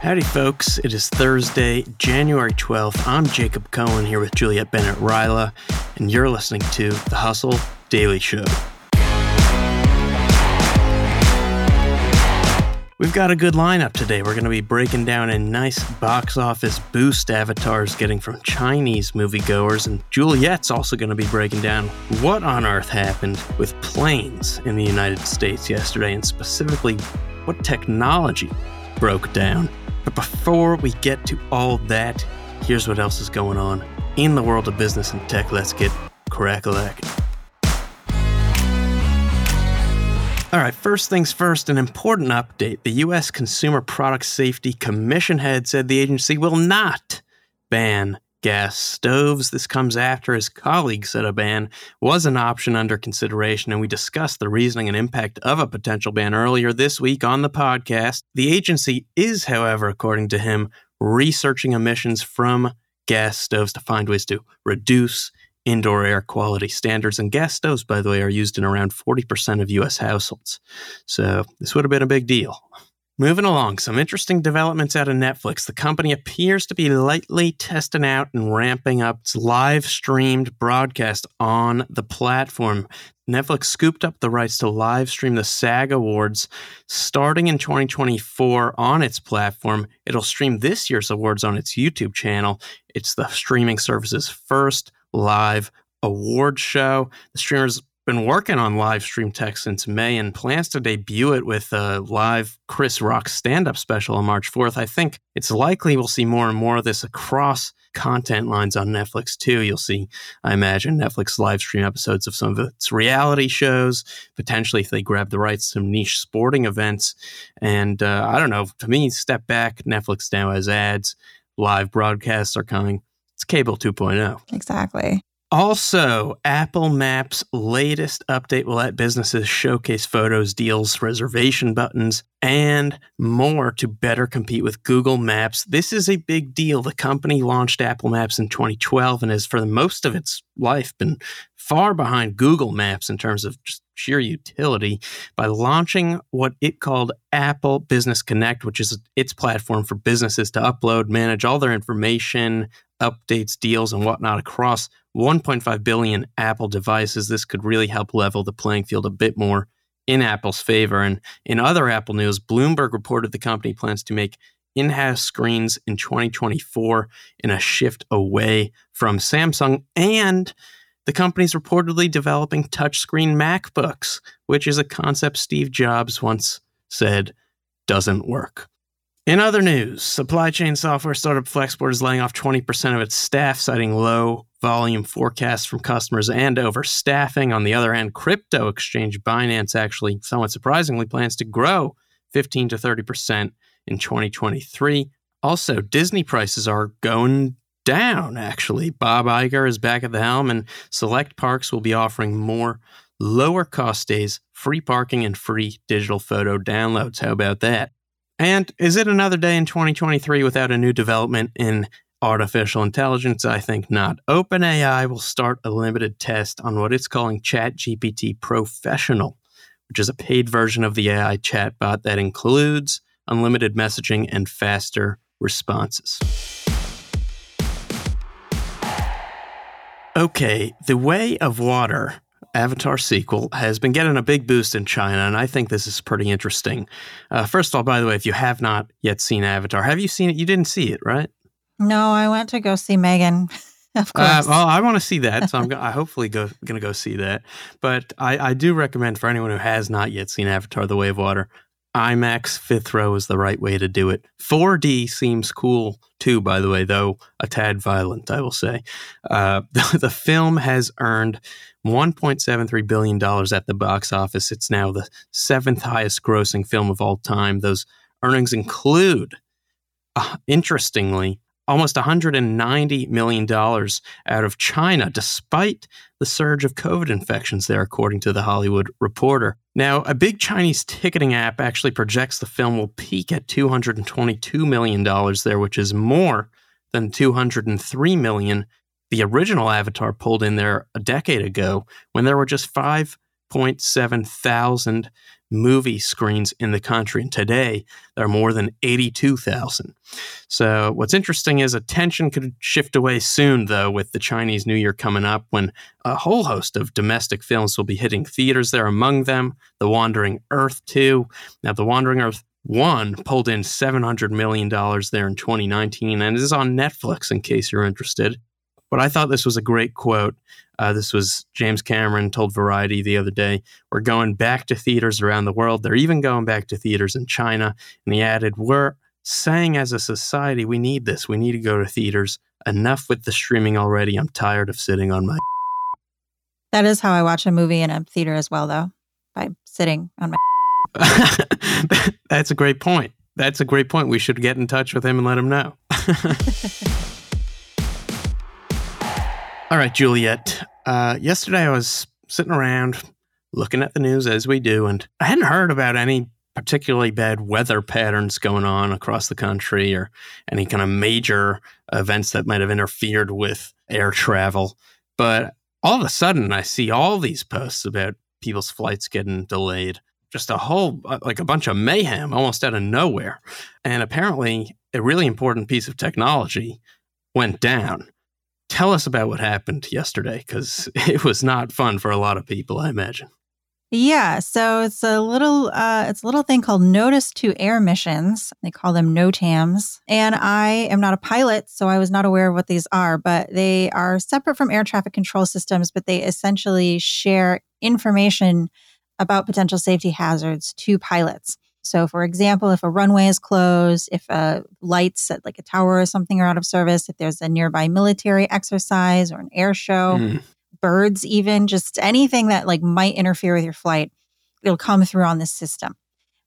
Howdy, folks. It is Thursday, January 12th. I'm Jacob Cohen here with Juliet Bennett Rylah, and you're listening to The Hustle Daily Show. We've got a good lineup today. We're going to be breaking down a nice box office boost Avatar's getting from Chinese moviegoers, and Juliet's also going to be breaking down what on earth happened with planes in the United States yesterday, and specifically what technology broke down. But before we get to all that, here's what else is going on in the world of business and tech. Let's get crack-a-lacking. All right, first things first, an important update. The U.S. Consumer Product Safety Commission head said the agency will not ban gas stoves. This comes after his colleague said a ban was an option under consideration, and we discussed the reasoning and impact of a potential ban earlier this week on the podcast. The agency is, however, according to him, researching emissions from gas stoves to find ways to reduce indoor air quality standards. And gas stoves, by the way, are used in around 40% of US households. So this would have been a big deal. Moving along, some interesting developments out of Netflix. The company appears to be lightly testing out and ramping up its live streamed broadcast on the platform. Netflix scooped up the rights to live stream the SAG Awards starting in 2024 on its platform. It'll stream this year's awards on its YouTube channel. It's the streaming service's first live award show. The streamer's been working on live stream tech since May and plans to debut it with a live Chris Rock stand up special on March 4th. I think it's likely we'll see more and more of this across content lines on Netflix too. You'll see, I imagine, Netflix live stream episodes of some of its reality shows, potentially if they grab the rights some niche sporting events. And uh, I don't know, to me, step back, Netflix now has ads, live broadcasts are coming. It's cable 2.0. Exactly. Also, Apple Maps' latest update will let businesses showcase photos, deals, reservation buttons, and more to better compete with Google Maps. This is a big deal. The company launched Apple Maps in 2012 and has, for the most of its life, been far behind Google Maps in terms of just sheer utility by launching what it called Apple Business Connect, which is its platform for businesses to upload, manage all their information, updates, deals, and whatnot across 1.5 billion Apple devices. This could really help level the playing field a bit more in Apple's favor. And in other Apple news, Bloomberg reported the company plans to make in house screens in 2024 in a shift away from Samsung. And the company's reportedly developing touchscreen MacBooks, which is a concept Steve Jobs once said doesn't work. In other news, supply chain software startup Flexport is laying off 20% of its staff, citing low volume forecasts from customers and overstaffing. On the other hand, crypto exchange Binance actually, somewhat surprisingly, plans to grow 15 to 30% in 2023. Also, Disney prices are going down, actually. Bob Iger is back at the helm, and select parks will be offering more lower cost days, free parking, and free digital photo downloads. How about that? And is it another day in 2023 without a new development in artificial intelligence? I think not. OpenAI will start a limited test on what it's calling ChatGPT Professional, which is a paid version of the AI chatbot that includes unlimited messaging and faster responses. Okay, The Way of Water Avatar sequel has been getting a big boost in China, and I think this is pretty interesting. Uh, first of all, by the way, if you have not yet seen Avatar, have you seen it? You didn't see it, right? No, I went to go see Megan. Of uh, course. Uh, well, I want to see that, so I'm go- I hopefully go, going to go see that. But I, I do recommend for anyone who has not yet seen Avatar: The Way of Water, IMAX fifth row is the right way to do it. 4D seems cool too, by the way, though a tad violent, I will say. Uh, the, the, film has earned $1.73 billion at the box office. It's now the seventh highest grossing film of all time. Those earnings include, uh, interestingly, almost $190 million out of China, despite the surge of COVID infections there, according to the Hollywood Reporter. Now, a big Chinese ticketing app actually projects the film will peak at $222 million there, which is more than 203 million the original Avatar pulled in there a decade ago when there were just 5.7 thousand movie screens in the country. And today, there are more than 82,000. So, what's interesting is attention could shift away soon, though, with the Chinese New Year coming up when a whole host of domestic films will be hitting theaters there, among them The Wandering Earth 2. Now, The Wandering Earth 1 pulled in $700 million there in 2019 and is on Netflix in case you're interested. But I thought this was a great quote. Uh, this was James Cameron told Variety the other day. We're going back to theaters around the world. They're even going back to theaters in China. And he added, We're saying as a society, we need this. We need to go to theaters. Enough with the streaming already. I'm tired of sitting on my. That is how I watch a movie in a theater as well, though, by sitting on my. That's a great point. That's a great point. We should get in touch with him and let him know. All right, Juliet. Uh, yesterday I was sitting around looking at the news as we do, and I hadn't heard about any particularly bad weather patterns going on across the country or any kind of major events that might have interfered with air travel. But all of a sudden, I see all these posts about people's flights getting delayed. Just a whole, uh, like a bunch of mayhem almost out of nowhere. And apparently, a really important piece of technology went down tell us about what happened yesterday because it was not fun for a lot of people, I imagine. Yeah, so it's a little uh, it's a little thing called notice to air missions. They call them NOTAMs. And I am not a pilot, so I was not aware of what these are, but they are separate from air traffic control systems, but they essentially share information about potential safety hazards to pilots. So, for example, if a runway is closed, if uh, lights at like a tower or something are out of service, if there's a nearby military exercise or an air show, mm. birds, even just anything that like might interfere with your flight, it'll come through on this system.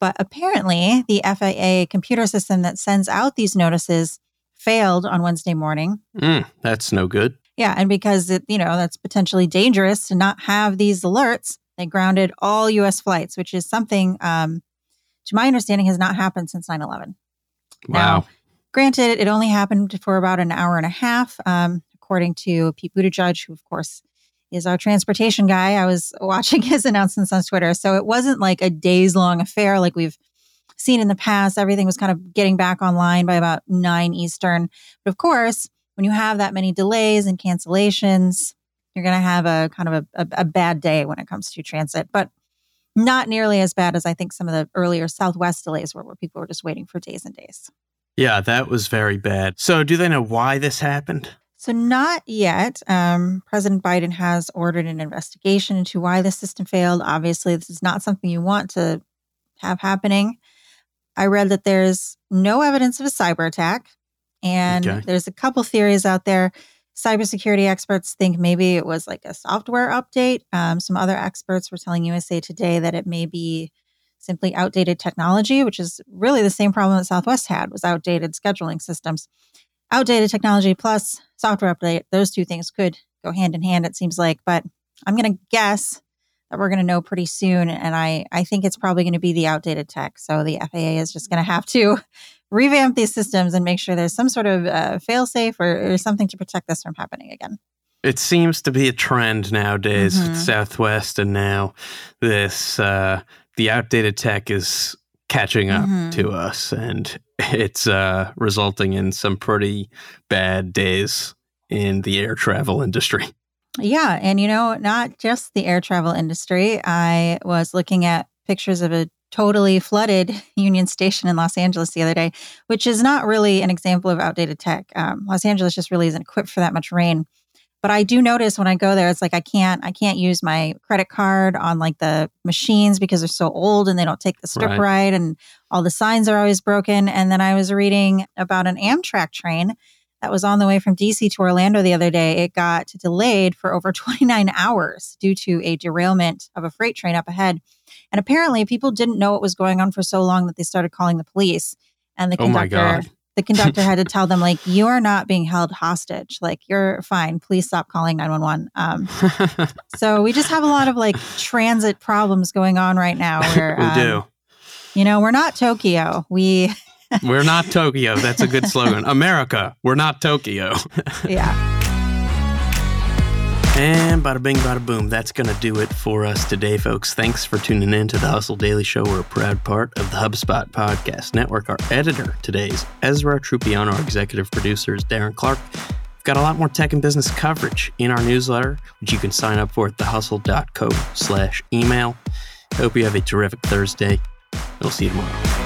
But apparently, the FAA computer system that sends out these notices failed on Wednesday morning. Mm, that's no good. Yeah, and because it, you know that's potentially dangerous to not have these alerts, they grounded all U.S. flights, which is something um, to my understanding, has not happened since 9 11. Wow. Now, granted, it only happened for about an hour and a half, um, according to Pete Buttigieg, who, of course, is our transportation guy. I was watching his announcements on Twitter. So it wasn't like a days long affair like we've seen in the past. Everything was kind of getting back online by about 9 Eastern. But of course, when you have that many delays and cancellations, you're going to have a kind of a, a, a, bad day when it comes to transit. But not nearly as bad as I think some of the earlier Southwest delays were, where people were just waiting for days and days. Yeah, that was very bad. So, do they know why this happened? So, not yet. Um, President Biden has ordered an investigation into why the system failed. Obviously, this is not something you want to have happening. I read that there's no evidence of a cyber attack, and okay. there's a couple theories out there cybersecurity experts think maybe it was like a software update. Um, some other experts were telling USA Today that it may be simply outdated technology, which is really the same problem that Southwest had was outdated scheduling systems. Outdated technology plus software update, those two things could go hand in hand, it seems like. But I'm going to guess that we're going to know pretty soon. And I, I think it's probably going to be the outdated tech. So the FAA is just going to have to revamp these systems and make sure there's some sort of uh, fail safe or, or, something to protect this from happening again. It seems to be a trend nowadays mm-hmm. Southwest, and now this uh, the outdated tech is catching up mm-hmm. to us, and it's uh, resulting in some pretty bad days in the air travel industry. Yeah, and you know, not just the air travel industry. I was looking at pictures of a totally flooded Union Station in Los Angeles the other day, which is not really an example of outdated tech. Um, Los Angeles just really isn't equipped for that much rain. But I do notice when I go there, it's like I can't I can't use my credit card on like the machines because they're so old and they don't take the strip right. right, and all the signs are always broken. And then I was reading about an Amtrak train that was on the way from DC to Orlando the other day. It got delayed for over 29 hours due to a derailment of a freight train up ahead. And apparently, people didn't know what was going on for so long that they started calling the police. And the conductor, oh the conductor had to tell them like you are not being held hostage like you're fine please stop calling 911 um, so we just have a lot of like transit problems going on right now where we um, do. you know we're not tokyo we We're not Tokyo. That's a good slogan. America, we're not Tokyo. yeah And bada bing, bada boom. That's going to do it for us today, folks. Thanks for tuning in to the Hustle Daily Show. We're a proud part of the HubSpot Podcast Network. Our editor today is Ezra Trupiano. Our executive producer is Darren Clarke. We've got a lot more tech and business coverage in our newsletter, which you can sign up for at thehustle.co slash email. Hope you have a terrific Thursday. We'll see you tomorrow.